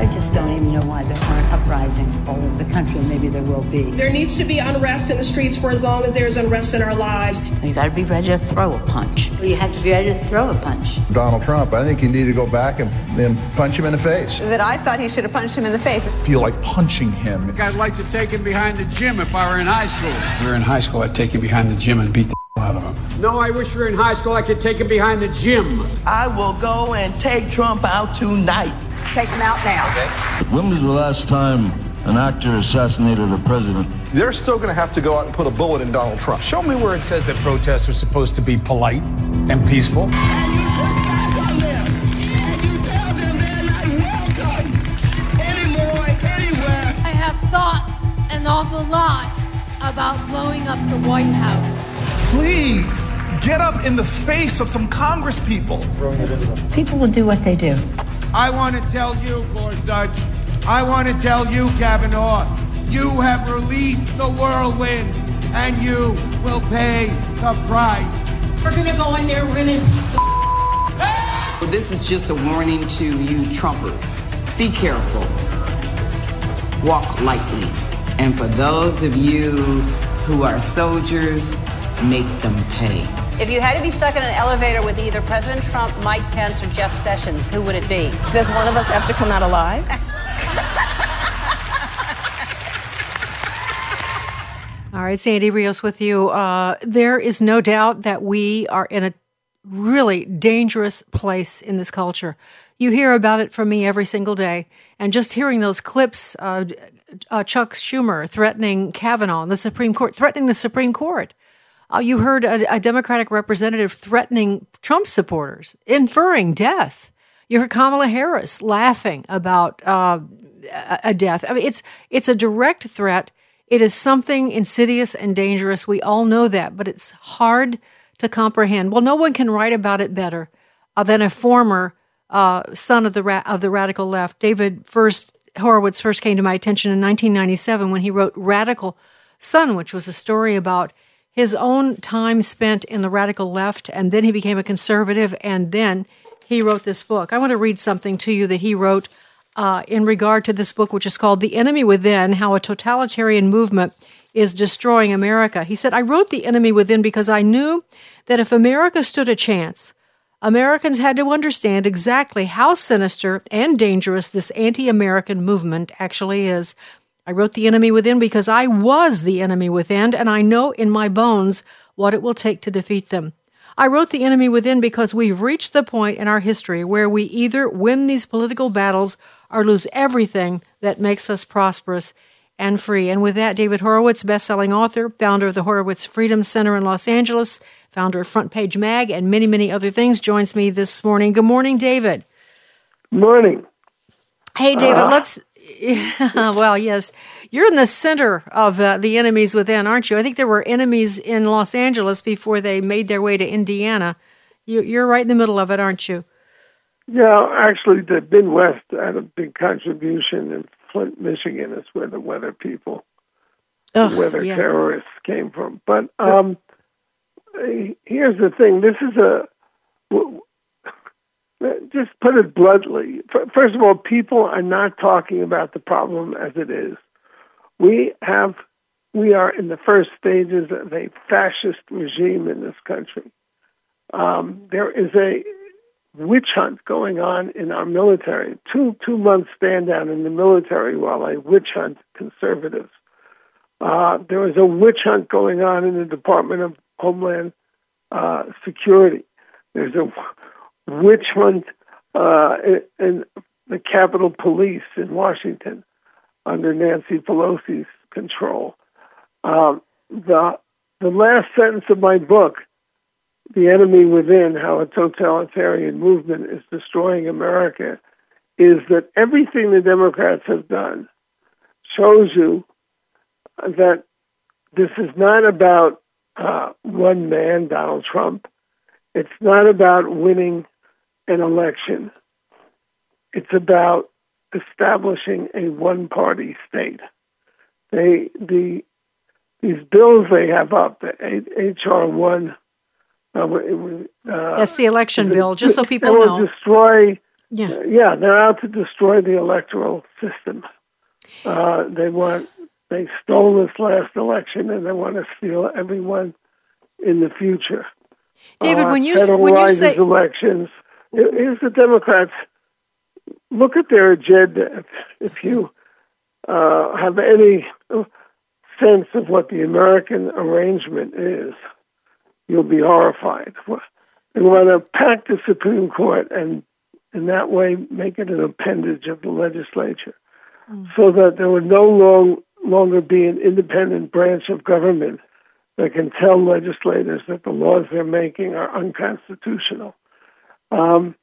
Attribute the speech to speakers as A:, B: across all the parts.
A: I, just don't even know why there aren't uprisings all over the country. Maybe there will be.
B: There needs to be unrest in the streets for as long as there's unrest in our lives.
A: You got to be ready to throw a punch. You have to be ready to throw a punch.
C: Donald Trump, I think you need to go back and, and punch him in the face.
D: That I thought he should have punched him in the face.
E: I feel like punching him.
F: I'd like to take him behind the gym if I were in high school.
G: If we were in high school, I'd take him behind the gym and beat the out of him.
F: No, I wish we were in high school. I could take him behind the gym.
H: I will go and take Trump out tonight.
D: Take him out now.
I: Okay. When was the last time an actor assassinated a president?
E: They're still going to have to go out and put a bullet in Donald Trump.
F: Show me where it says that protests are supposed to be polite and peaceful.
H: And you push back on them, and you tell them they're not welcome anymore, anywhere.
J: I have thought an awful lot about blowing up the White House.
E: Please get up in the face of some Congress people.
A: People will do what they do.
D: I want to tell you, Gorsuch, I want to tell you, Kavanaugh, you have released the whirlwind and you will pay the price.
K: We're going to go in there, we're going to impeach the.
I: This is just a warning to you Trumpers. Be careful. Walk lightly. And for those of you who are soldiers, make them pay.
E: If you had to be stuck in an elevator with either President Trump, Mike Pence, or Jeff Sessions, who would it be?
L: Does one of us have to come out alive?
M: All right, Sandy Rios with you. Uh, there is no doubt that we are in a really dangerous place in this culture. You hear about it from me every single day. And just hearing those clips, uh, uh, Chuck Schumer threatening Kavanaugh, and the Supreme Court, threatening the Supreme Court. Uh, you heard a, a, Democratic representative threatening Trump supporters, inferring death. You heard Kamala Harris laughing about uh, a death. I mean, it's it's a direct threat. It is something insidious and dangerous. We all know that, but it's hard to comprehend. Well, no one can write about it better uh, than a former uh, son of the ra- of the radical left. David first Horowitz first came to my attention in 1997 when he wrote Radical Son, which was a story about his own time spent in the radical left, and then he became a conservative, and then he wrote this book. I want to read something to you that he wrote uh, in regard to this book, which is called The Enemy Within How a Totalitarian Movement is Destroying America. He said, I wrote The Enemy Within because I knew that if America stood a chance, Americans had to understand exactly how sinister and dangerous this anti American movement actually is. I wrote The Enemy Within because I was the enemy within, and I know in my bones what it will take to defeat them. I wrote The Enemy Within because we've reached the point in our history where we either win these political battles or lose everything that makes us prosperous and free. And with that, David Horowitz, best-selling author, founder of the Horowitz Freedom Center in Los Angeles, founder of Front Page Mag, and many, many other things, joins me this morning. Good morning, David.
J: Morning.
M: Hey, David, uh, let's yeah, well, yes. You're in the center of uh, the enemies within, aren't you? I think there were enemies in Los Angeles before they made their way to Indiana. You, you're right in the middle of it, aren't you?
J: Yeah, actually, the Midwest had a big contribution in Flint, Michigan. Is where the weather people,
M: Ugh,
J: the weather
M: yeah.
J: terrorists came from. But um, here's the thing: this is a just put it bluntly. First of all, people are not talking about the problem as it is. We have, we are in the first stages of a fascist regime in this country. Um, there is a witch hunt going on in our military. Two two month stand down in the military while I witch hunt conservatives. Uh, there is a witch hunt going on in the Department of Homeland uh, Security. There's a hunt uh, in the Capitol Police in Washington under Nancy Pelosi's control. Um, the the last sentence of my book, "The Enemy Within: How a Totalitarian Movement is Destroying America," is that everything the Democrats have done shows you that this is not about uh, one man, Donald Trump. It's not about winning an election. It's about establishing a one-party state. They the these bills they have up, the HR one. Uh,
M: uh, That's the election bill, just so people
J: will
M: know.
J: Destroy.
M: Yeah,
J: uh, yeah, they're out to destroy the electoral system. Uh, they want. They stole this last election, and they want to steal everyone in the future.
M: David,
J: uh,
M: when you when you say
J: elections, here's the Democrats. Look at their agenda. If you uh, have any sense of what the American arrangement is, you'll be horrified. They want to pack the Supreme Court and, in that way, make it an appendage of the legislature, mm. so that there would no long, longer be an independent branch of government that can tell legislators that the laws they're making are unconstitutional. Um,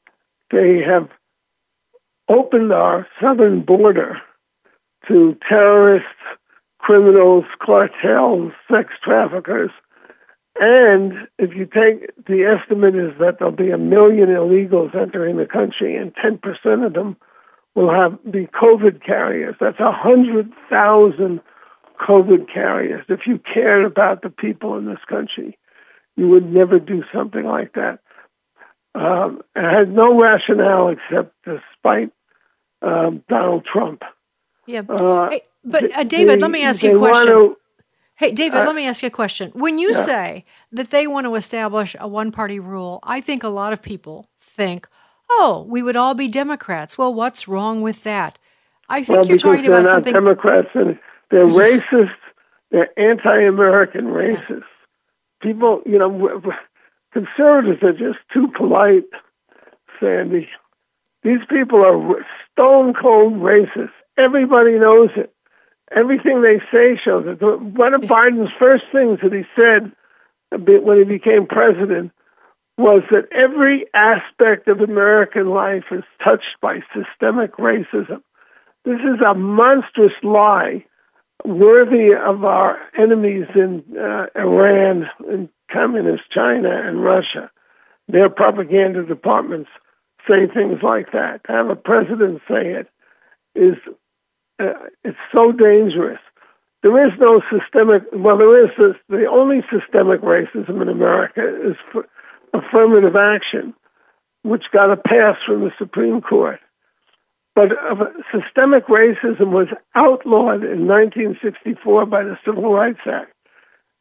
J: they have opened our southern border to terrorists, criminals, cartels, sex traffickers. And if you take the estimate is that there'll be a million illegals entering the country, and 10% of them will have be COVID carriers. That's a hundred thousand COVID carriers. If you cared about the people in this country, you would never do something like that. Um, it had no rationale except to spite um, Donald Trump.
M: Yeah, uh, hey, but uh, David, they, let me ask you a question. To, hey, David, uh, let me ask you a question. When you yeah. say that they want to establish a one-party rule, I think a lot of people think, "Oh, we would all be Democrats." Well, what's wrong with that? I think
J: well,
M: you're talking about something.
J: Democrats and they're racist. They're anti-American racists. People, you know, conservatives are just too polite, Sandy. These people are stone cold racist. Everybody knows it. Everything they say shows it. One of Biden's first things that he said uh, when he became president was that every aspect of American life is touched by systemic racism. This is a monstrous lie worthy of our enemies in uh, Iran and communist China and Russia. Their propaganda departments say things like that. To have a president say it is uh, it's so dangerous. There is no systemic. Well, there is this, the only systemic racism in America is affirmative action, which got a pass from the Supreme Court. But uh, systemic racism was outlawed in 1964 by the Civil Rights Act.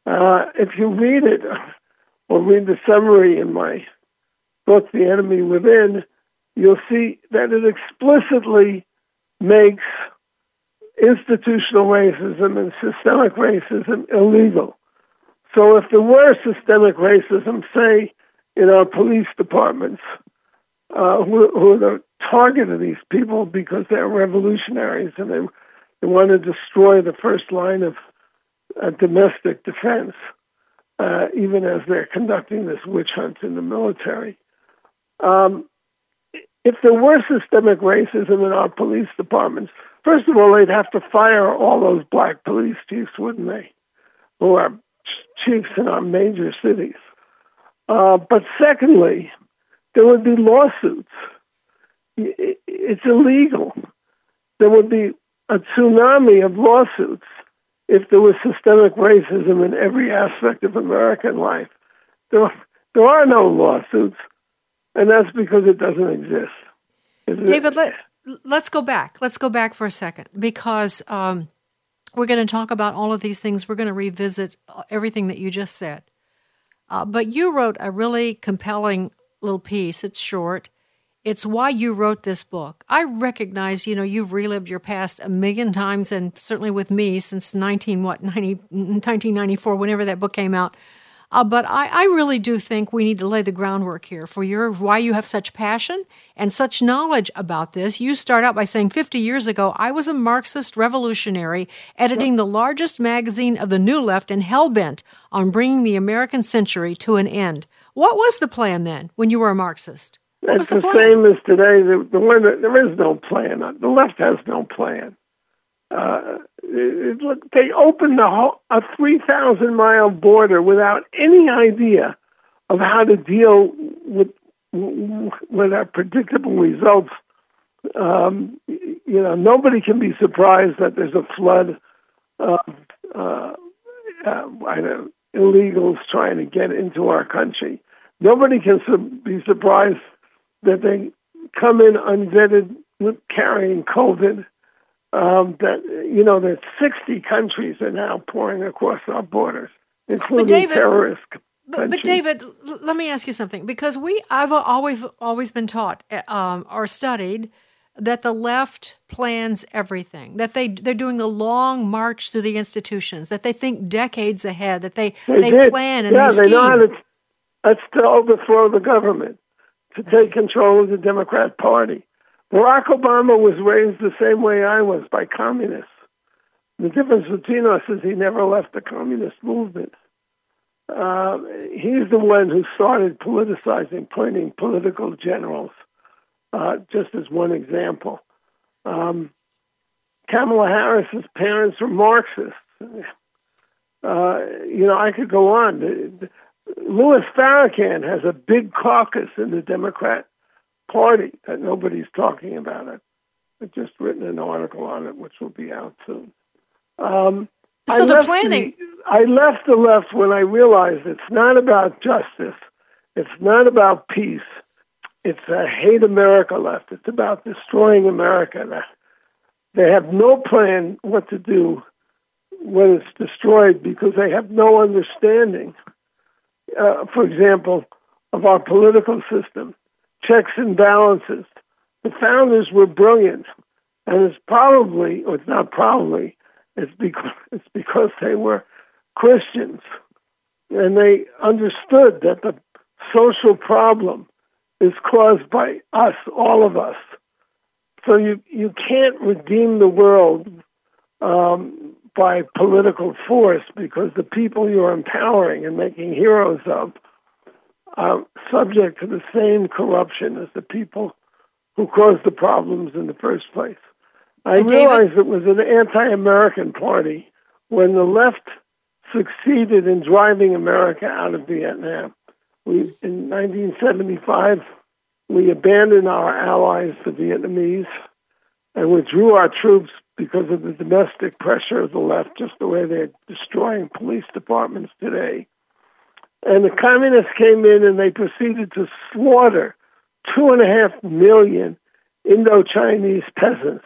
J: Uh, if you read it, or read the summary in my book, The Enemy Within, you'll see that it explicitly makes institutional racism and systemic racism illegal. So if there were systemic racism, say, in our police departments, uh, who, who are the target of these people because they're revolutionaries and they, they want to destroy the first line of uh, domestic defense, uh, even as they're conducting this witch hunt in the military. Um, if there were systemic racism in our police departments, first of all, they'd have to fire all those black police chiefs, wouldn't they? Who are chiefs in our major cities. Uh, but secondly, there would be lawsuits. It's illegal. There would be a tsunami of lawsuits if there was systemic racism in every aspect of American life. There, there are no lawsuits, and that's because it doesn't exist.
M: David, let, let's go back. Let's go back for a second because um, we're going to talk about all of these things. We're going to revisit everything that you just said. Uh, but you wrote a really compelling little piece. It's short. It's why you wrote this book. I recognize, you know, you've relived your past a million times, and certainly with me since 19 what 90, 1994, whenever that book came out. Uh, but I, I really do think we need to lay the groundwork here for your why you have such passion and such knowledge about this. You start out by saying 50 years ago, I was a Marxist revolutionary editing the largest magazine of the New Left and hell bent on bringing the American century to an end. What was the plan then when you were a Marxist?
J: It's
M: the,
J: the same as today. The, the one that, there is no plan. The left has no plan. Uh, it, it, they opened a, whole, a 3,000 mile border without any idea of how to deal with with our predictable results. Um, you know, nobody can be surprised that there's a flood of uh, uh, illegals trying to get into our country. Nobody can su- be surprised that they come in unvetted with carrying COVID um, that you know that 60 countries are now pouring across our borders, including
M: David,
J: terrorist.
M: But, but, David, let me ask you something because we I've always always been taught eh, um, or studied that the left plans everything that they they're doing a long march through the institutions that they think decades ahead that they
J: they,
M: they plan and
J: yeah
M: they,
J: they know how to that's to overthrow the government to take control of the Democrat Party. Barack Obama was raised the same way I was by communists. The difference between us is he never left the communist movement. Uh, he's the one who started politicizing, appointing political generals, uh, just as one example. Um, Kamala Harris's parents were Marxists. Uh, you know, I could go on. Louis Farrakhan has a big caucus in the Democrat Party that nobody's talking about it. I've just written an article on it, which will be out soon. Um,
M: so
J: I
M: the planning.
J: The, I left the left when I realized it's not about justice. It's not about peace. It's a hate America left. It's about destroying America. They have no plan what to do when it's destroyed because they have no understanding, uh, for example, of our political system checks and balances. The founders were brilliant, and it's probably, or it's not probably, it's because it's because they were Christians, and they understood that the social problem is caused by us, all of us. So you you can't redeem the world um, by political force because the people you're empowering and making heroes of are subject to the same corruption as the people who caused the problems in the first place. I realized it was an anti American party when the left succeeded in driving America out of Vietnam. We, in 1975, we abandoned our allies, the Vietnamese, and withdrew our troops because of the domestic pressure of the left, just the way they're destroying police departments today. And the communists came in and they proceeded to slaughter two and a half million Indo-Chinese peasants.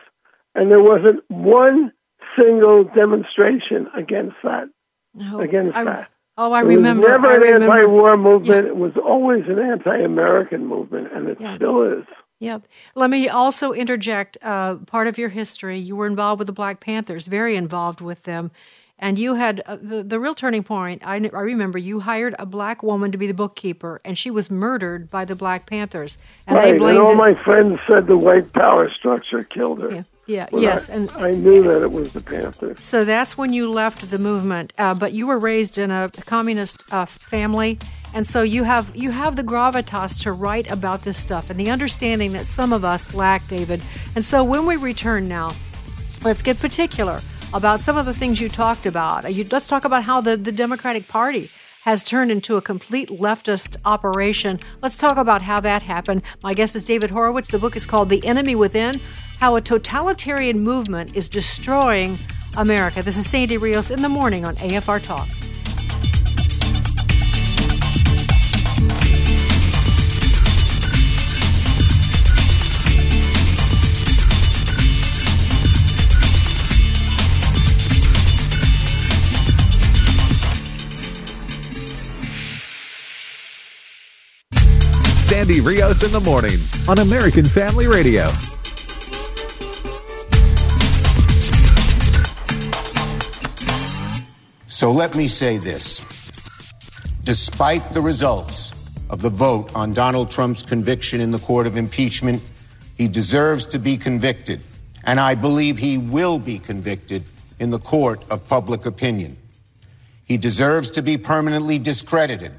J: And there wasn't one single demonstration against that.
M: No,
J: against
M: I,
J: that.
M: Oh, I
J: it
M: remember.
J: Was never
M: I
J: an
M: remember.
J: anti-war movement.
M: Yeah.
J: It was always an anti-American movement, and it
M: Yeah.
J: still is.
M: Yep. Let me also interject uh, part of your history. You were involved with the Black Panthers, very involved with them. And you had uh, the, the real turning point. I, I remember you hired a black woman to be the bookkeeper, and she was murdered by the Black Panthers. And
J: right,
M: they blamed
J: and all
M: it-
J: my friends said the white power structure killed her.
M: Yeah, yeah yes.
J: I,
M: and
J: I knew that it was the Panthers.
M: So that's when you left the movement. Uh, but you were raised in a communist uh, family, and so you have you have the gravitas to write about this stuff and the understanding that some of us lack, David. And so when we return now, let's get particular about some of the things you talked about. You, let's talk about how the, the Democratic Party has turned into a complete leftist operation. Let's talk about how that happened. My guest is David Horowitz. The book is called The Enemy Within How a Totalitarian Movement is Destroying America. This is Sandy Rios in the morning on AFR Talk.
N: Sandy Rios in the morning on American Family Radio.
O: So let me say this
P: Despite the results of the vote on Donald Trump's conviction in the court of impeachment, he deserves to be convicted, and I believe he will be convicted in the court of public opinion. He deserves to be permanently discredited,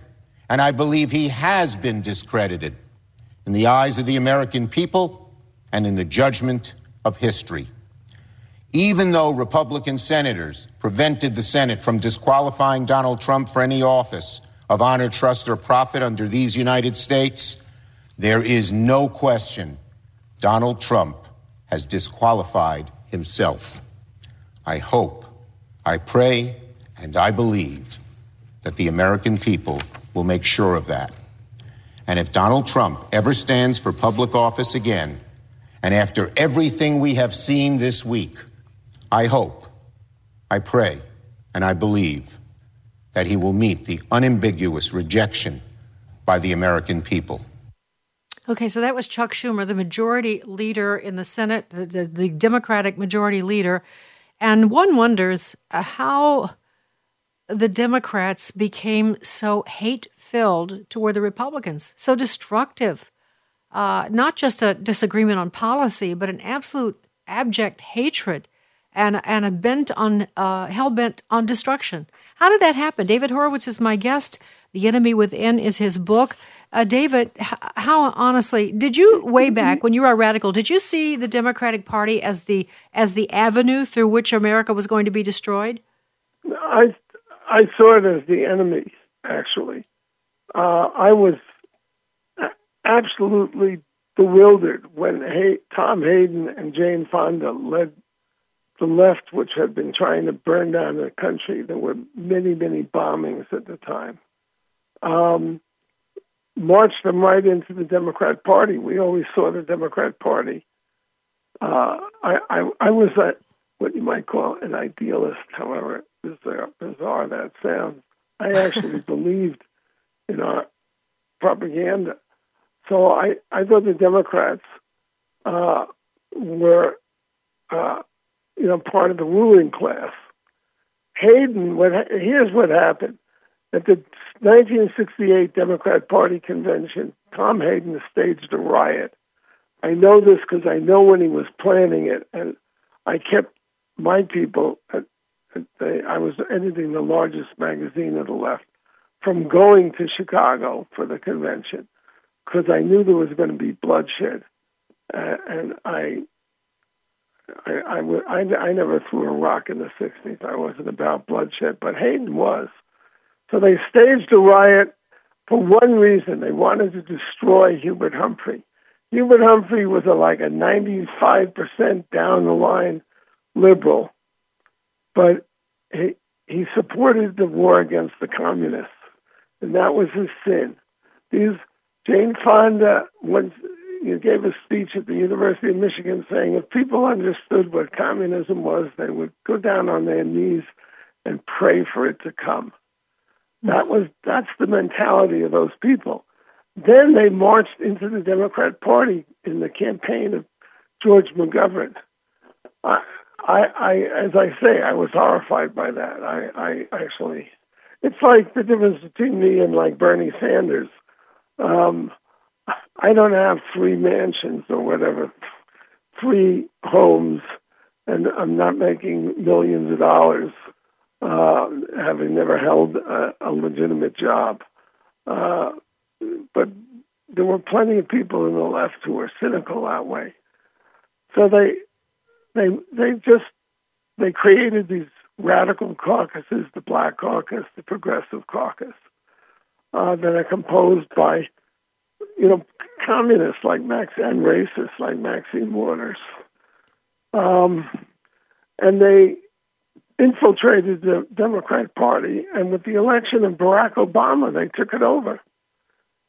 P: and I believe he has been discredited in the eyes of the American people and in the judgment of history. Even though Republican senators prevented the Senate from disqualifying Donald Trump for any office of honor, trust, or profit under these United States, there is no question Donald Trump has disqualified himself. I hope, I pray, and I believe that the American people will make sure of that. And if Donald Trump ever stands for public office again, and after everything we have seen this week, I hope, I pray, and I believe that he will meet the unambiguous rejection by the American people.
M: Okay, so that was Chuck Schumer, the majority leader in the Senate, the, the, the Democratic majority leader. And one wonders uh, how the Democrats became so hate filled toward the Republicans, so destructive. Uh, not just a disagreement on policy, but an absolute abject hatred and, and a bent on uh, hell bent on destruction. How did that happen? David Horowitz is my guest. The Enemy Within is his book. Uh, David, how honestly did you way back when you were a radical? Did you see the Democratic Party as the as the avenue through which America was going to be destroyed?
J: I I saw it as the enemy. Actually, uh, I was absolutely bewildered when Hay- Tom Hayden and Jane Fonda led the left, which had been trying to burn down the country. There were many, many bombings at the time. Um, marched them right into the Democrat Party. We always saw the Democrat Party. Uh, I, I, I was a, what you might call an idealist, however bizarre, bizarre that sounds. I actually believed in our propaganda. So I, I thought the Democrats uh, were, uh, you know, part of the ruling class. Hayden, what here's what happened at the 1968 Democrat Party convention. Tom Hayden staged a riot. I know this because I know when he was planning it, and I kept my people. At, at the, I was editing the largest magazine of the left from going to Chicago for the convention because I knew there was going to be bloodshed, uh, and I I, I, I, I never threw a rock in the 60s. I wasn't about bloodshed, but Hayden was. So they staged a riot for one reason. They wanted to destroy Hubert Humphrey. Hubert Humphrey was a, like a 95% down the line liberal, but he, he supported the war against the communists, and that was his sin. These Jane Fonda once you gave a speech at the University of Michigan saying if people understood what communism was, they would go down on their knees and pray for it to come. That was that's the mentality of those people. Then they marched into the Democrat Party in the campaign of George McGovern. I, I as I say, I was horrified by that. I, I actually, it's like the difference between me and like Bernie Sanders. Um, I don't have three mansions or whatever, three homes, and I'm not making millions of dollars, uh, having never held a, a legitimate job. Uh, but there were plenty of people in the left who were cynical that way. So they, they, they just they created these radical caucuses, the Black Caucus, the Progressive Caucus, uh, that are composed by you know, communists like Max and racists like Maxine Waters. Um, and they infiltrated the Democrat Party, and with the election of Barack Obama, they took it over.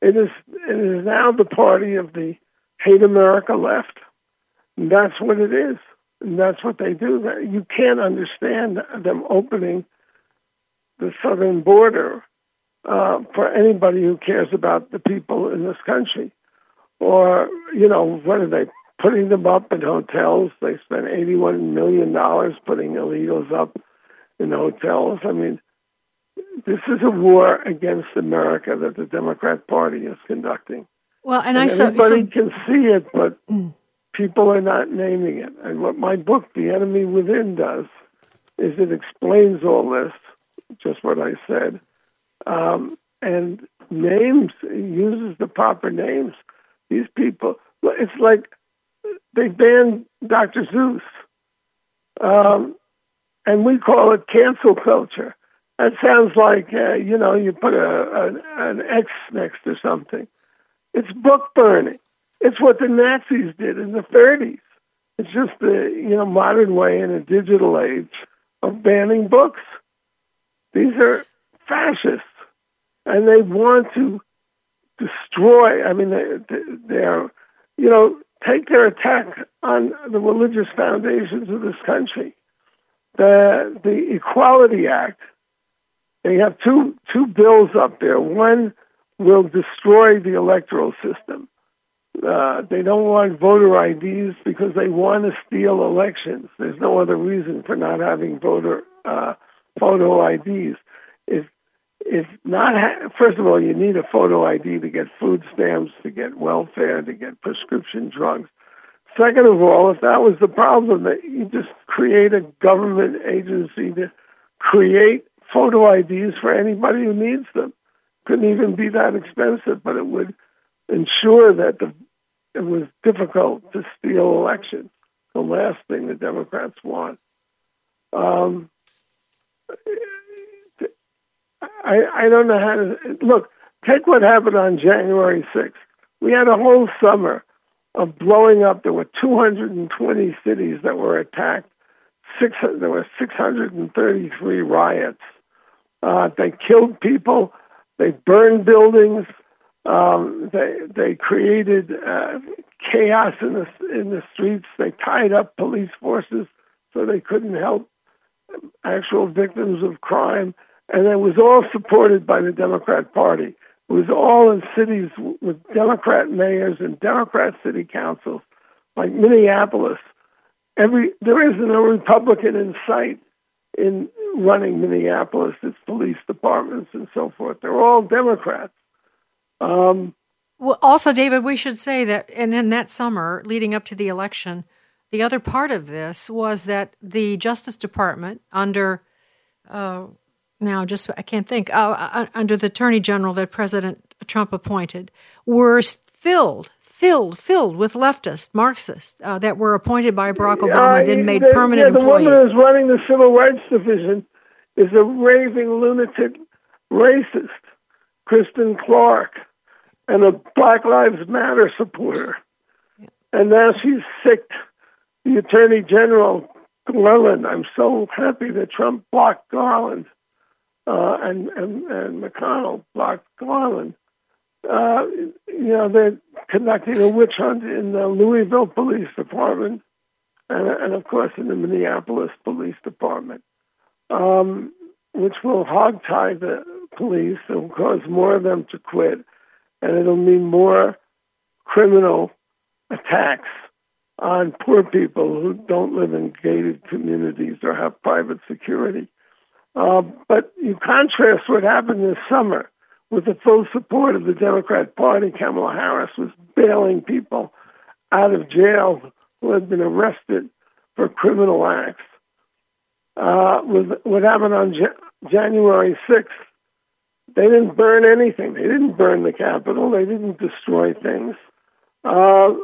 J: It is it is now the party of the hate America left. And that's what it is. And that's what they do. You can't understand them opening the southern border uh, for anybody who cares about the people in this country. Or, you know, what are they putting them up in hotels? They spent $81 million putting illegals up in hotels. I mean, this is a war against America that the Democrat Party is conducting.
M: Well, and,
J: and
M: I
J: everybody
M: so,
J: can see it, but people are not naming it. And what my book, The Enemy Within, does is it explains all this, just what I said, um, and names uses the proper names. These people, it's like they banned Dr. Seuss, um, and we call it cancel culture. That sounds like uh, you know you put a, a an X next to something. It's book burning. It's what the Nazis did in the 30s. It's just the you know modern way in a digital age of banning books. These are fascists, and they want to destroy. I mean, they, they're you know take their attack on the religious foundations of this country. The the Equality Act. They have two two bills up there. One will destroy the electoral system. Uh, they don't want voter IDs because they want to steal elections. There's no other reason for not having voter uh, photo IDs. If if not, ha- first of all, you need a photo ID to get food stamps, to get welfare, to get prescription drugs. Second of all, if that was the problem, that you just create a government agency to create photo IDs for anybody who needs them. Couldn't even be that expensive, but it would ensure that the it was difficult to steal elections. The last thing the Democrats want. Um, I, I don't know how to look. Take what happened on January 6th. We had a whole summer of blowing up. There were 220 cities that were attacked. Six, there were 633 riots. Uh, they killed people. They burned buildings. Um, they they created uh, chaos in the in the streets. They tied up police forces so they couldn't help actual victims of crime, and it was all supported by the Democrat Party. It was all in cities with Democrat mayors and Democrat city councils, like Minneapolis. Every there isn't a Republican in sight in running Minneapolis, its police departments and so forth. They're all Democrats. Um,
M: well, also, David, we should say that, and in that summer leading up to the election, the other part of this was that the Justice Department, under uh, now just I can't think uh, uh under the Attorney General that President Trump appointed, were filled, filled, filled with leftists, Marxists uh, that were appointed by Barack Obama, then made
J: the,
M: permanent
J: yeah, the
M: employees.
J: woman who's running the Civil Rights Division is a raving lunatic racist, Kristen Clarke and a Black Lives Matter supporter. And now she's sick. The Attorney General, Garland, I'm so happy that Trump blocked Garland uh, and, and, and McConnell blocked Garland. Uh, you know, they're conducting a witch hunt in the Louisville Police Department and, and of course, in the Minneapolis Police Department, um, which will hogtie the police and cause more of them to quit and it'll mean more criminal attacks on poor people who don't live in gated communities or have private security. Uh, but you contrast what happened this summer with the full support of the Democrat Party. Kamala Harris was bailing people out of jail who had been arrested for criminal acts. Uh, with what happened on J- January 6th, they didn't burn anything. They didn't burn the Capitol. They didn't destroy things. Uh,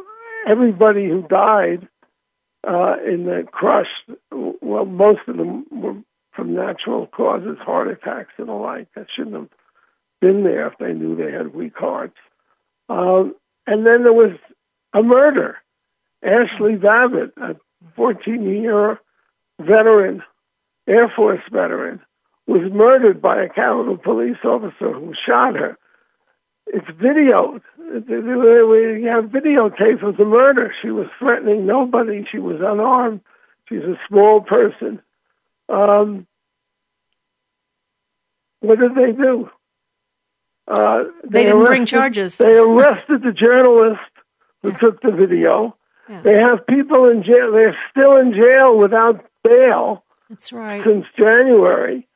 J: everybody who died uh, in the crush, well, most of them were from natural causes, heart attacks and the like. That shouldn't have been there if they knew they had weak hearts. Um, and then there was a murder. Ashley Babbitt, a 14 year veteran, Air Force veteran, was murdered by a Capitol police officer who shot her. It's videoed. We have videotapes of the murder. She was threatening nobody. She was unarmed. She's a small person. Um, what did they do?
M: Uh, they, they, didn't
J: arrested,
M: bring charges.
J: They arrested the journalist who took the video. Yeah. They have people in jail. They're still in jail without bail.
M: That's right.
J: Since January.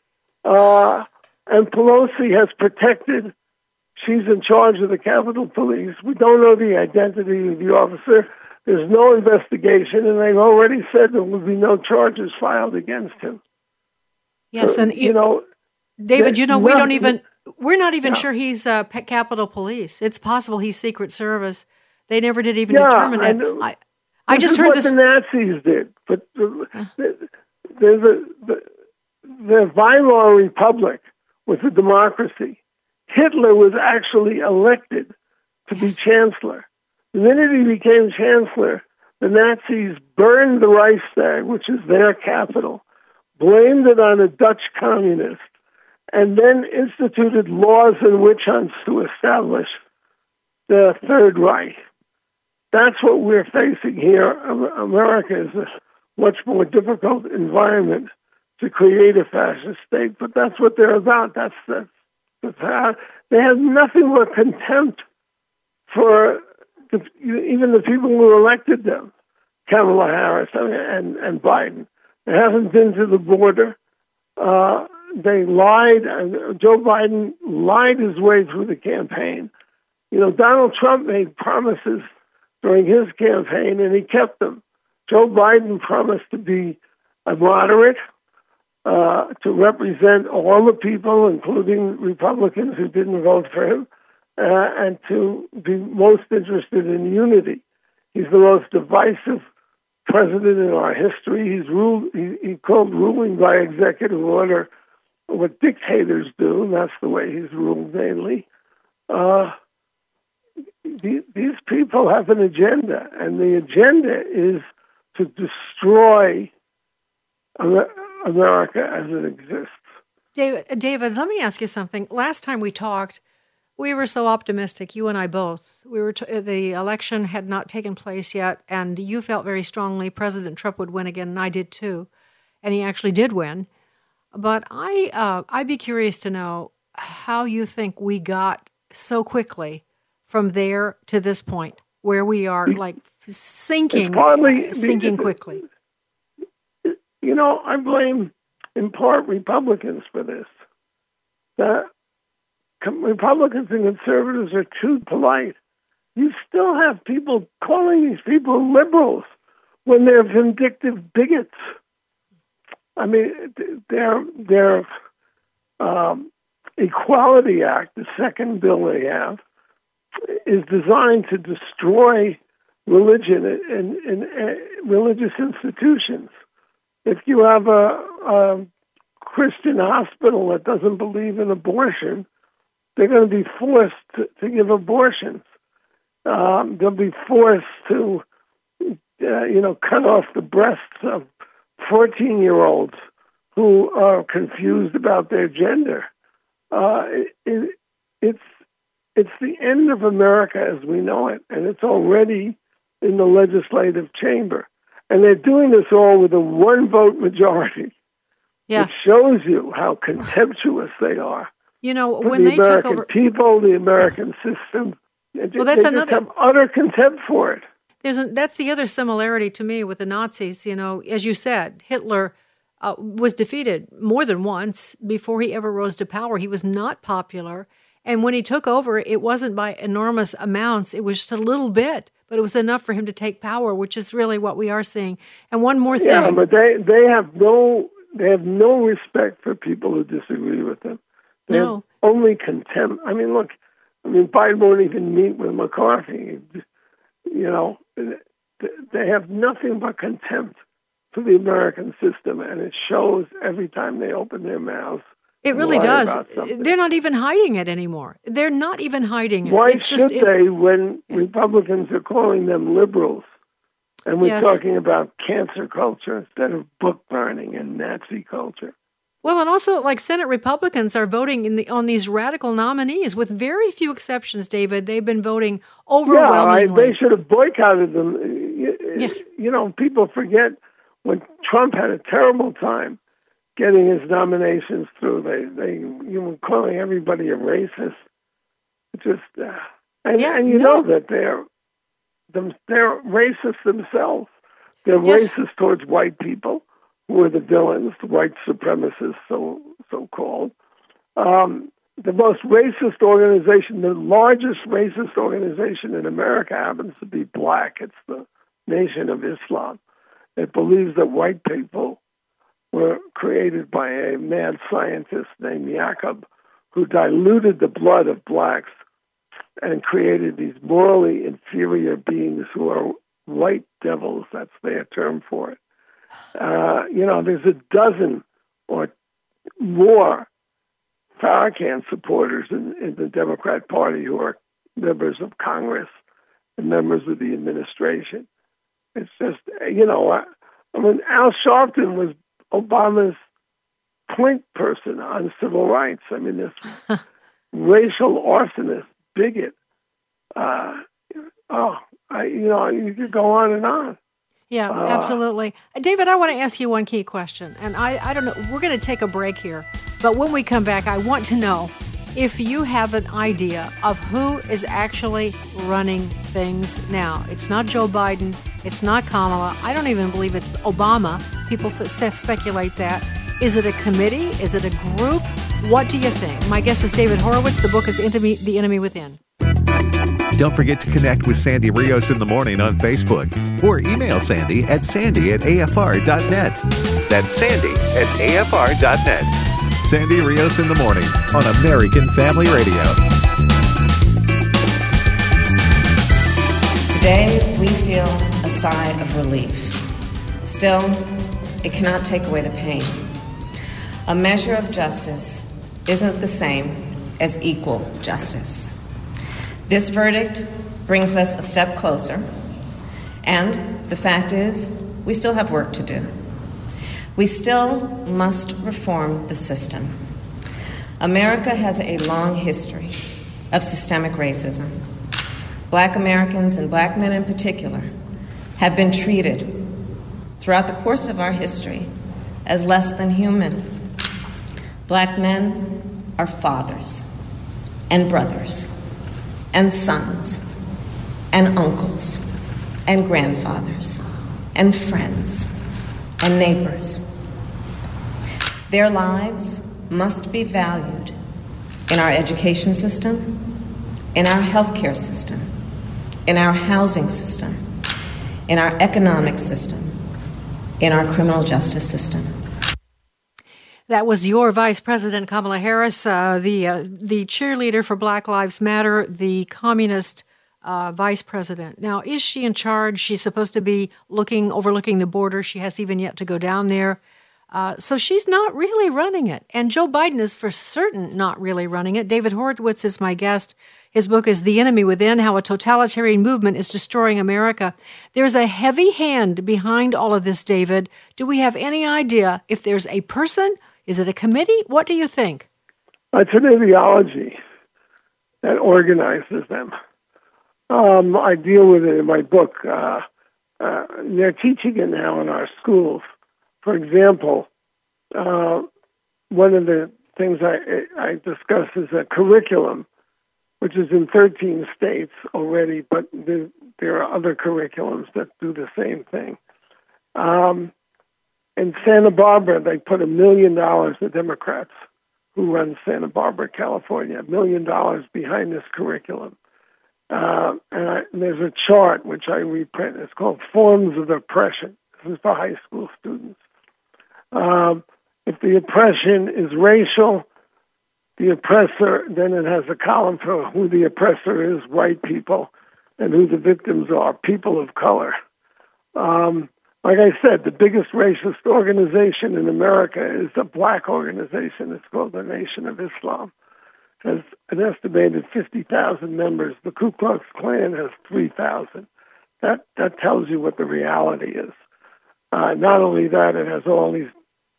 J: Uh, And Pelosi has protected. She's in charge of the Capitol Police. We don't know the identity of the officer. There's no investigation, and they've already said there will be no charges filed against him.
M: Yes,
J: So,
M: and
J: you know,
M: David, you know, we don't even we're not even
J: Yeah.
M: sure he's uh, Capitol Police. It's possible he's Secret Service. They never did even
J: Yeah,
M: determine that.
J: know.
M: I, I just heard
J: what
M: this.
J: the Nazis did, but the, the, there's a the, the Weimar Republic was a democracy. Hitler was actually elected to be chancellor. The minute he became chancellor, the Nazis burned the Reichstag, which is their capital, blamed it on a Dutch communist, and then instituted laws and witch hunts to establish the Third Reich. That's what we're facing here. America is a much more difficult environment to create a fascist state, but that's what they're about. That's the, that's how, they have nothing but contempt for the, even the people who elected them, Kamala Harris and, and Biden. They haven't been to the border. Uh, they lied. Joe Biden lied his way through the campaign. You know, Donald Trump made promises during his campaign, and he kept them. Joe Biden promised to be a moderate, uh, to represent all the people, including Republicans who didn't vote for him, uh, and to be most interested in unity. He's the most divisive president in our history. He's ruled. He, he called ruling by executive order what dictators do, and that's the way he's ruled mainly. Uh, the, these people have an agenda, and the agenda is to destroy Amer- America as it exists.
M: David, David, let me ask you something. Last time we talked, we were so optimistic, you and I both. We were t- the election had not taken place yet, and you felt very strongly President Trump would win again, and I did too, and he actually did win. But I, uh, I'd be curious to know how you think we got so quickly from there to this point, where we are like sinking,
J: partly-
M: uh, sinking quickly.
J: You know, I blame in part Republicans for this. Com- Republicans and conservatives are too polite. You still have people calling these people liberals when they're vindictive bigots. I mean, th- their their um, Equality Act, the second bill they have, is designed to destroy religion and, and, and religious institutions. If you have a, a Christian hospital that doesn't believe in abortion, they're going to be forced to, to give abortions. Um, they'll be forced to, uh, you know, cut off the breasts of 14 year olds who are confused about their gender. Uh, it, it, it's it's the end of America as we know it, and it's already in the legislative chamber. And they're doing this all with a one vote majority.
M: Yeah.
J: It shows you how contemptuous they are.
M: You know, when
J: the
M: they
J: American
M: took over,
J: people, the American system. They ju-
M: Well, that's
J: they just
M: another-
J: have utter contempt for it.
M: There's a, that's the other similarity to me with the Nazis. You know, as you said, Hitler uh, was defeated more than once before he ever rose to power. He was not popular, and when he took over, it wasn't by enormous amounts. It was just a little bit, but it was enough for him to take power, which is really what we are seeing. And one more thing,
J: Yeah, but they they have no they have no respect for people who disagree with them. They
M: No.
J: have only contempt. I mean, look, I mean, Biden won't even meet with McCarthy. You know, they have nothing but contempt for the American system, and it shows every time they open their mouths.
M: It really does. They're not even hiding it anymore. They're not even hiding it.
J: Why
M: it's
J: should
M: just, it-
J: they when Republicans are calling them liberals? And we're
M: Yes.
J: talking about cancel culture instead of book burning and Nazi culture.
M: Well, and also like Senate Republicans are voting in the on these radical nominees, with very few exceptions. David, they've been voting overwhelmingly.
J: Yeah, I, they should have boycotted them. You, you know, people forget when Trump had a terrible time getting his nominations through. They they you were calling everybody a racist. Just uh, and
M: Yeah,
J: and you
M: no.
J: know that they're them they're racist themselves. They're
M: Yes.
J: racist towards white people who are the villains, the white supremacists, so so called. Um, the most racist organization, the largest racist organization in America happens to be black. It's the Nation of Islam. It believes that white people were created by a mad scientist named Jacob, who diluted the blood of blacks and created these morally inferior beings who are white devils. That's their term for it. Uh, you know, there's a dozen or more Farrakhan supporters in, in the Democrat Party who are members of Congress and members of the administration. It's just, you know, I, I mean, Al Sharpton was Obama's point person on civil rights. I mean, this racial arsonist, bigot. Uh, oh, I, you know, you could go on and on.
M: Yeah, uh, absolutely. David, I want to ask you one key question. And I, I don't know, we're going to take a break here. But when we come back, I want to know if you have an idea of who is actually running things now. It's not Joe Biden, it's not Kamala. I don't even believe it's Obama. People speculate that. Is it a committee? Is it a group? What do you think? My guest is David Horowitz. The book is The Enemy Within.
N: Don't forget to connect with Sandy Rios in the morning on Facebook or email Sandy at sandy at afr.net. That's sandy at afr.net. Sandy Rios in the morning on American Family Radio.
I: Today, we feel a sigh of relief. Still, it cannot take away the pain. A measure of justice isn't the same as equal justice. This verdict brings us a step closer, and the fact is, we still have work to do. We still must reform the system. America has a long history of systemic racism. Black Americans, and black men in particular, have been treated throughout the course of our history as less than human. Black men are fathers and brothers and sons and uncles and grandfathers and friends and neighbors. Their lives must be valued in our education system, in our healthcare system, in our housing system, in our economic system, in our criminal justice system.
M: That was your Vice President Kamala Harris, uh, the uh, the cheerleader for Black Lives Matter, the communist uh, vice president. Now, is she in charge? She's supposed to be looking, overlooking the border. She has even yet to go down there. Uh, so she's not really running it. And Joe Biden is for certain not really running it. David Horowitz is my guest. His book is The Enemy Within How a Totalitarian Movement is Destroying America. There's a heavy hand behind all of this, David. Do we have any idea if there's a person? Is it a committee? What do you think?
J: It's an ideology that organizes them. Um, I deal with it in my book. Uh, uh, they're teaching it now in our schools. For example, uh, one of the things I, I discuss is a curriculum, which is in 13 states already, but there, there are other curriculums that do the same thing. Um, in Santa Barbara, they put a million dollars, the Democrats who run Santa Barbara, California, a million dollars behind this curriculum. Uh, and, I, there's a chart which I reprint. It's called Forms of Oppression. This is for high school students. Um, if the oppression is racial, the oppressor, then it has a column for who the oppressor is, white people, and who the victims are, people of color. Um, like I said, the biggest racist organization in America is a black organization. It's called the Nation of Islam has an estimated 50,000 members. The Ku Klux Klan has 3,000. That that tells you what the reality is. Uh, not only that, it has all these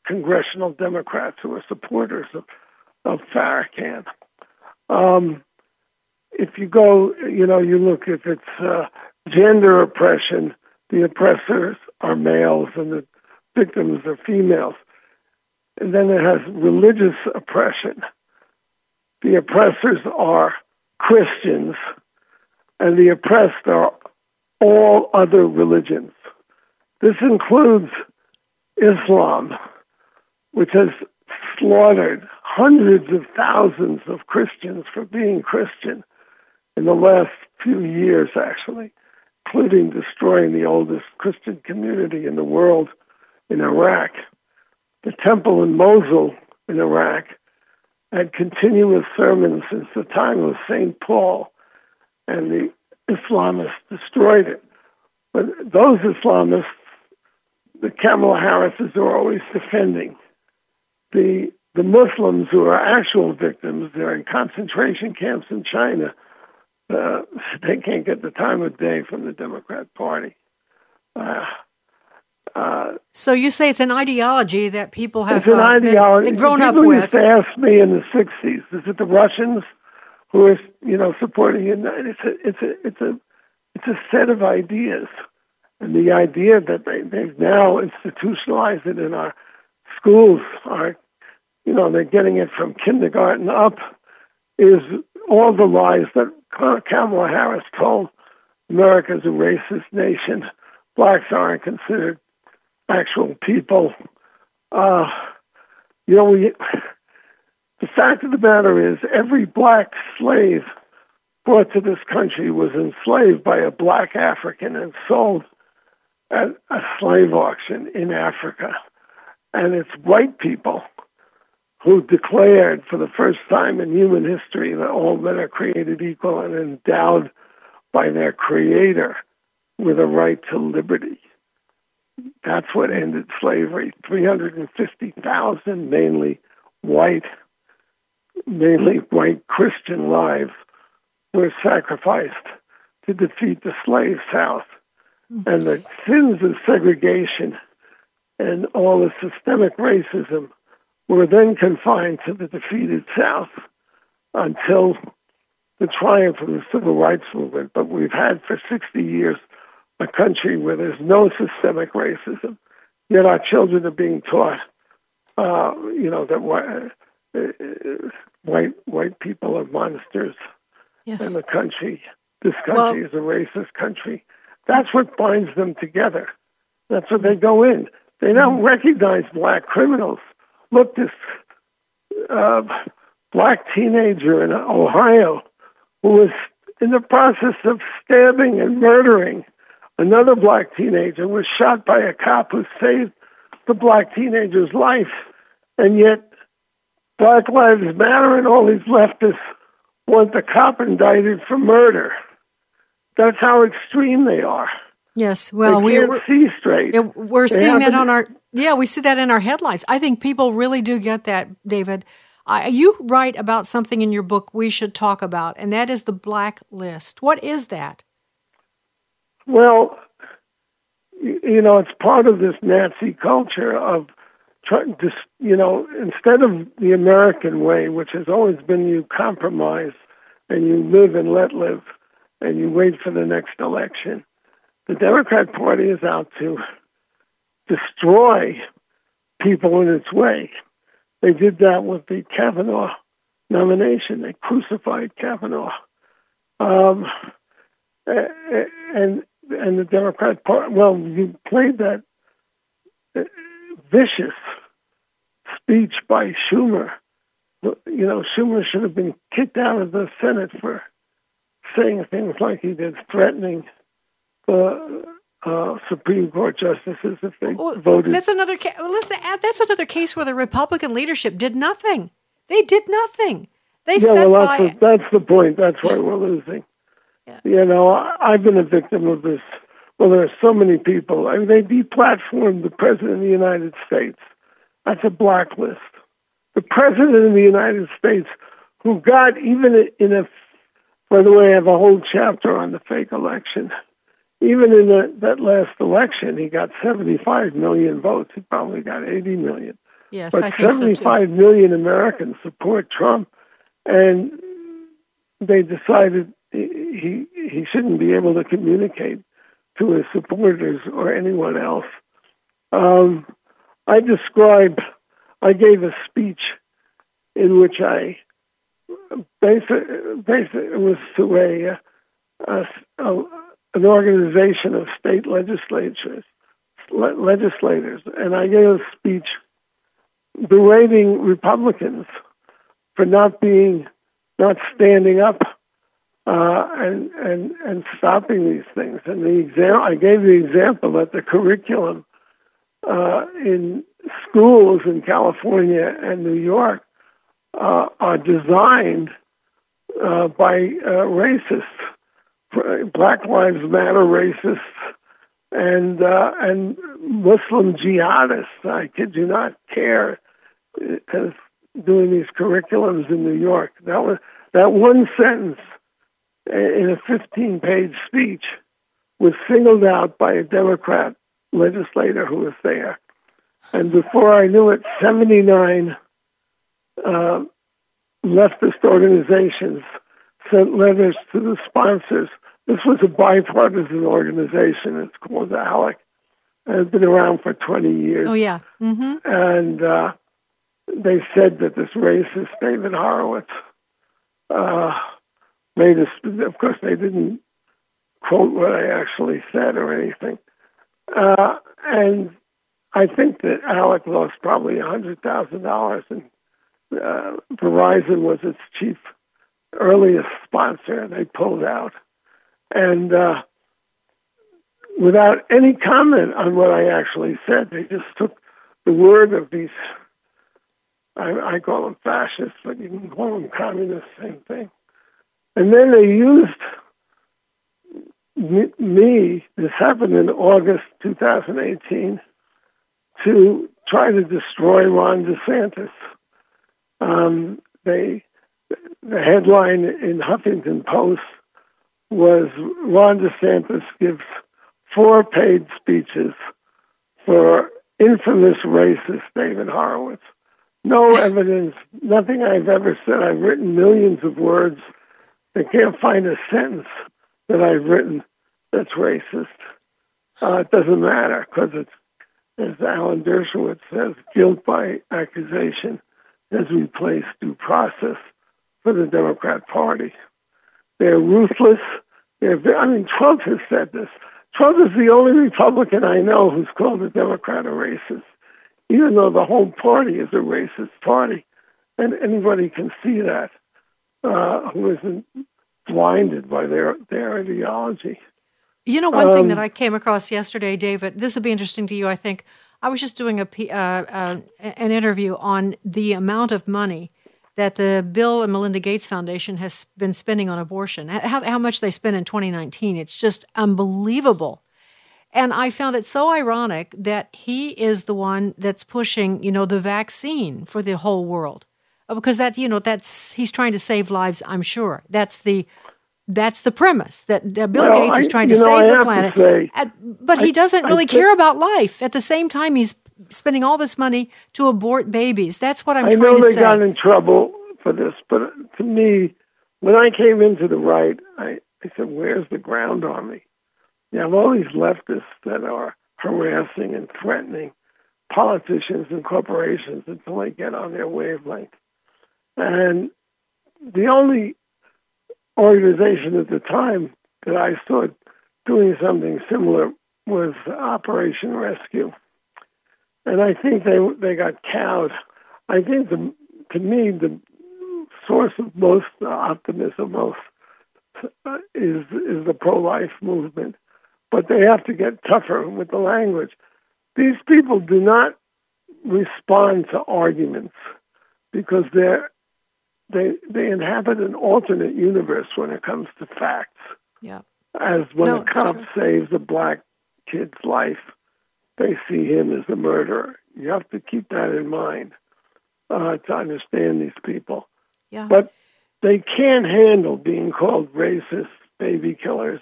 J: congressional Democrats who are supporters of, of Farrakhan. Um, if you go, you know, you look if it's uh, gender oppression, the oppressors are males and the victims are females. And then it has religious oppression the oppressors are Christians, and the oppressed are all other religions. This includes Islam, which has slaughtered hundreds of thousands of Christians for being Christian in the last few years, actually, including destroying the oldest Christian community in the world in Iraq. The temple in Mosul in Iraq had continuous sermons since the time of St. Paul, and the Islamists destroyed it. But those Islamists, the Kamala Harrises are always defending. The the Muslims who are actual victims, they're in concentration camps in China. Uh, they can't get the time of day from the Democrat Party. Uh,
M: uh, so you say it's an ideology that people have
J: it's an
M: uh,
J: ideology.
M: Been, grown
J: people
M: up with.
J: used to ask me in the '60s, "Is it the Russians who are, you know, supporting it?" It's a, it's a, it's a, it's a set of ideas, and the idea that they, they've now institutionalized it in our schools, are, you know, they're getting it from kindergarten up, is all the lies that Kamala Harris told America's a racist nation. Blacks aren't considered actual people. Uh, you know, we, the fact of the matter is, every black slave brought to this country was enslaved by a black African and sold at a slave auction in Africa. And it's white people who declared for the first time in human history that all men are created equal and endowed by their creator with a right to liberty. That's what ended slavery. 350,000 mainly white, mainly white Christian lives were sacrificed to defeat the slave South. Mm-hmm. And the sins of segregation and all the systemic racism were then confined to the defeated South until the triumph of the civil rights movement. But we've had for 60 years a country where there's no systemic racism, yet our children are being taught, uh, you know, that white, uh, white white people are monsters,
M: yes.
J: and the country, this country well, is a racist country. That's what binds them together. That's what they go in. They don't mm-hmm. recognize black criminals. Look, this uh, black teenager in Ohio who was in the process of stabbing and murdering Another black teenager was shot by a cop who saved the black teenager's life, and yet Black Lives Matter and all these leftists want the cop indicted for murder. That's how extreme they are.
M: Yes, well, we
J: can't see straight.
M: Yeah, we're they seeing that on our yeah, we see that in our headlines. I think people really do get that, David. Uh, you write about something in your book we should talk about, and that is the blacklist. What is that?
J: Well, you know, it's part of this Nazi culture of trying to, you know, instead of the American way, which has always been you compromise and you live and let live and you wait for the next election, the Democrat Party is out to destroy people in its way. They did that with the Kavanaugh nomination. They crucified Kavanaugh. Um, and and the Democrat Party. Well, you played that uh, vicious speech by Schumer. You know, Schumer should have been kicked out of the Senate for saying things like he did, threatening the uh, Supreme Court justices if they well, voted.
M: That's another. Ca- listen, that's another case where the Republican leadership did nothing. They did nothing. They
J: yeah, well, that's, the, that's the point. That's why we're losing. Yeah. You know, I've been a victim of this. Well, there are so many people. I mean, they deplatformed the President of the United States. That's a blacklist. The President of the United States, who got even in a, by the way, I have a whole chapter on the fake election. Even in the, that last election, he got 75 million votes. He probably got 80 million.
M: Yes,
J: but
M: I think
J: 75
M: so
J: million Americans support Trump, and they decided he he shouldn't be able to communicate to his supporters or anyone else. Um, I described, I gave a speech in which I basically, it was to a, a, a, an organization of state legislatures, le- legislators, and I gave a speech berating Republicans for not being, not standing up uh, and and and stopping these things. And the example I gave the example that the curriculum uh, in schools in California and New York uh, are designed uh, by uh, racists, Black Lives Matter racists, and uh, and Muslim jihadists. I kid you not, CAIR as doing these curriculums in New York. That was that one sentence in a 15 page speech was singled out by a Democrat legislator who was there. And before I knew it, 79 uh, leftist organizations sent letters to the sponsors. This was a bipartisan organization. It's called ALEC. And it's been around for 20 years.
M: Oh, yeah. Mm-hmm.
J: And uh, they said that this racist David Horowitz uh, made us, of course, they didn't quote what I actually said or anything. Uh, and I think that ALEC lost probably a $100,000, and uh, Verizon was its chief earliest sponsor, and they pulled out. And uh, without any comment on what I actually said, they just took the word of these. I, I call them fascists, but you can call them communists, same thing. And then they used me, this happened in August 2018, to try to destroy Ron DeSantis. Um, they, the headline in Huffington Post was Ron DeSantis gives four paid speeches for infamous racist David Horowitz. No evidence, nothing I've ever said. I've written millions of words they can't find a sentence that I've written that's racist. Uh, it doesn't matter because it's, as Alan Dershowitz says, guilt by accusation has replaced due process for the Democrat Party. They're ruthless. They're, I mean, Trump has said this. Trump is the only Republican I know who's called a Democrat a racist, even though the whole party is a racist party. And anybody can see that uh, who isn't blinded by their their ideology.
M: You know, one um, thing that I came across yesterday, David. This will be interesting to you, I think. I was just doing a uh, uh, an interview on the amount of money that the Bill and Melinda Gates Foundation has been spending on abortion. How, how much they spent in 2019? It's just unbelievable. And I found it so ironic that he is the one that's pushing, you know, the vaccine for the whole world. Oh, because that you know that's he's trying to save lives. I'm sure that's the that's the premise that Bill well, Gates is trying to
J: know,
M: save the planet.
J: Say,
M: At, but he doesn't really care about life. At the same time, he's spending all this money to abort babies. That's what I'm
J: I
M: trying
J: to
M: say.
J: I know they got in trouble for this, but to me, when I came into the right, I, I said, "Where's the ground army?" You have all these leftists that are harassing and threatening politicians and corporations until they get on their wavelength. And the only organization at the time that I saw doing something similar was Operation Rescue. And I think they they got cowed. I think the to me the source of most optimism most uh, is is the pro life movement, but they have to get tougher with the language. These people do not respond to arguments because they're they they inhabit an alternate universe when it comes to facts.
M: Yeah.
J: As when
M: no,
J: a cop saves a black kid's life, they see him as a murderer. You have to keep that in mind uh, to understand these people.
M: Yeah.
J: But they can't handle being called racist, baby killers,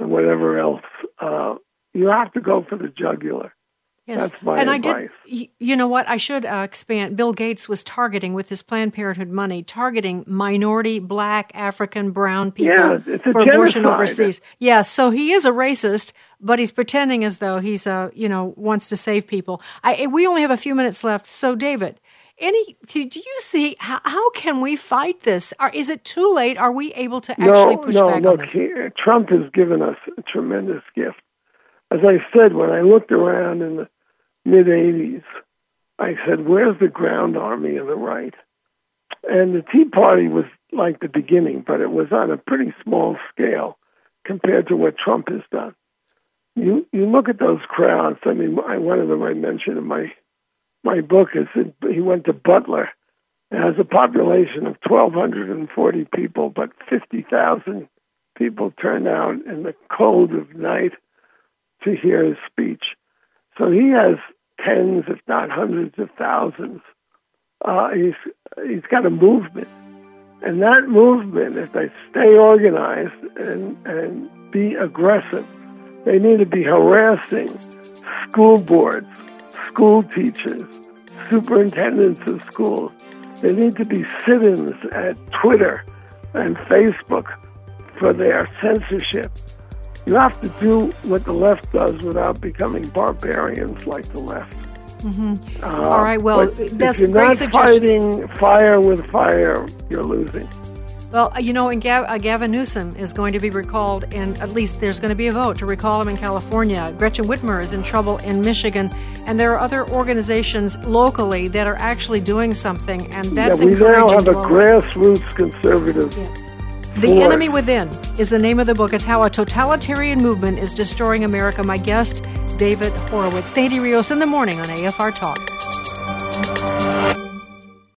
J: and whatever else. Uh, you have to go for the jugular.
M: Yes,
J: That's my
M: and
J: advice.
M: I did. You know what? I should uh, expand. Bill Gates was targeting with his Planned Parenthood money, targeting minority, black, African, brown people
J: yeah,
M: for abortion overseas. Yes, yeah, so he is a racist, but he's pretending as though he's a you know wants to save people. I, we only have a few minutes left, so David. Any? Do you see how, how can we fight this? Are, is it too late? Are we able to actually
J: no,
M: push
J: no,
M: back
J: look,
M: on this?
J: He, Trump has given us a tremendous gift as I said, when I looked around in the mid 80s, I said, Where's the ground army of the right? And the Tea Party was like the beginning, but it was on a pretty small scale compared to what Trump has done. You you look at those crowds. I mean, I, one of them I mentioned in my my book is that he went to Butler. It has a population of 1,240 people, but 50,000 people turned out in the cold of night to hear his speech. So he has tens, if not hundreds of thousands. Uh, he's he's got a movement, and that movement, if they stay organized and and be aggressive, they need to be harassing school boards, school teachers, superintendents of schools. They need to be sit-ins at Twitter and Facebook for their censorship. You have to do what the left does without becoming barbarians like the left.
M: Mm-hmm. Uh, All right. Well, that's
J: if you're
M: great
J: not fighting fire with fire, you're losing.
M: Well, you know, and Gav- uh, Gavin Newsom is going to be recalled, and at least there's going to be a vote to recall him in California. Gretchen Whitmer is in trouble in Michigan, and there are other organizations locally that are actually doing something, and that's
J: yeah, we now have a grassroots conservative.
M: The. Enemy Within is the name of the book. It's how a totalitarian movement is destroying America. My guest, David Horowitz. Sandy Rios in the morning on AFR Talk.